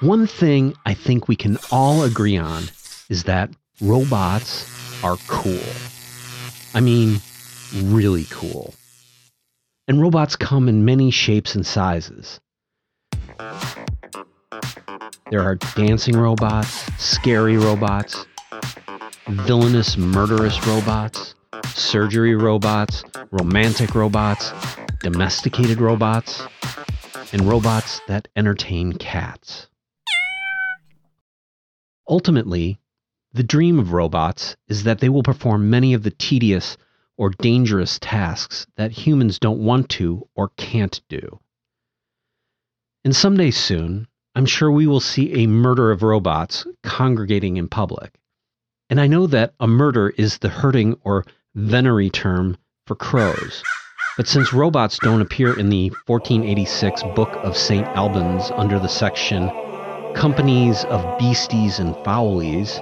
One thing I think we can all agree on is that robots are cool. I mean, really cool. And robots come in many shapes and sizes. There are dancing robots, scary robots, villainous, murderous robots, surgery robots, romantic robots, domesticated robots, and robots that entertain cats. Ultimately, the dream of robots is that they will perform many of the tedious or dangerous tasks that humans don't want to or can't do. And someday soon, I'm sure we will see a murder of robots congregating in public. And I know that a murder is the herding or venery term for crows. But since robots don't appear in the 1486 Book of St. Albans under the section Companies of Beasties and Fowlies,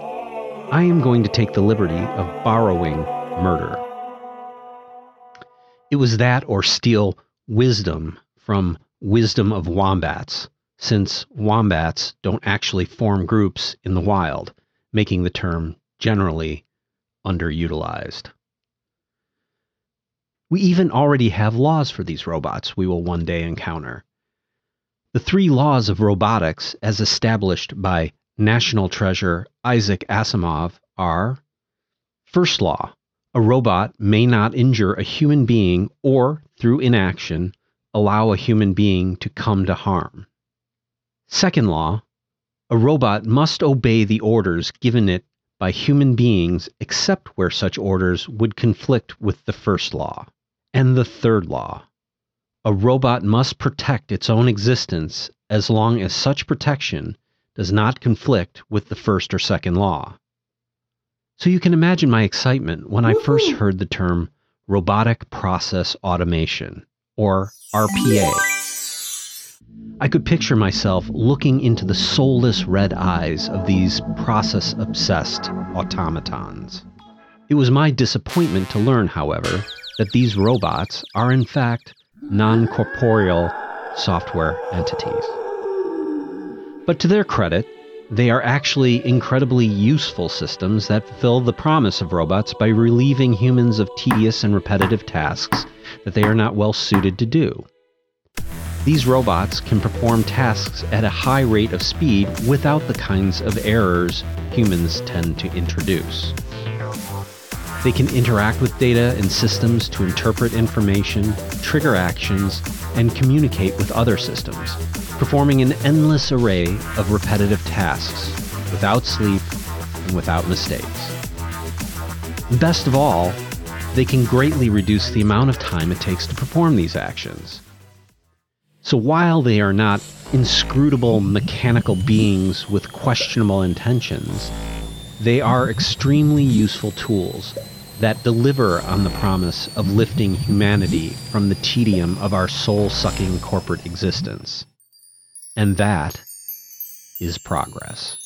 I am going to take the liberty of borrowing murder. It was that or steal wisdom from wisdom of wombats, since wombats don't actually form groups in the wild, making the term generally underutilized. We even already have laws for these robots we will one day encounter. The three laws of robotics, as established by national treasure Isaac Asimov, are First law a robot may not injure a human being or, through inaction, allow a human being to come to harm. Second law a robot must obey the orders given it by human beings except where such orders would conflict with the first law. And the third law a robot must protect its own existence as long as such protection does not conflict with the first or second law. So you can imagine my excitement when I first heard the term robotic process automation, or RPA. I could picture myself looking into the soulless red eyes of these process obsessed automatons. It was my disappointment to learn, however, that these robots are in fact non corporeal software entities. But to their credit, they are actually incredibly useful systems that fulfill the promise of robots by relieving humans of tedious and repetitive tasks that they are not well suited to do. These robots can perform tasks at a high rate of speed without the kinds of errors humans tend to introduce. They can interact with data and systems to interpret information, trigger actions, and communicate with other systems, performing an endless array of repetitive tasks without sleep and without mistakes. Best of all, they can greatly reduce the amount of time it takes to perform these actions. So while they are not inscrutable mechanical beings with questionable intentions, they are extremely useful tools that deliver on the promise of lifting humanity from the tedium of our soul sucking corporate existence. And that is progress.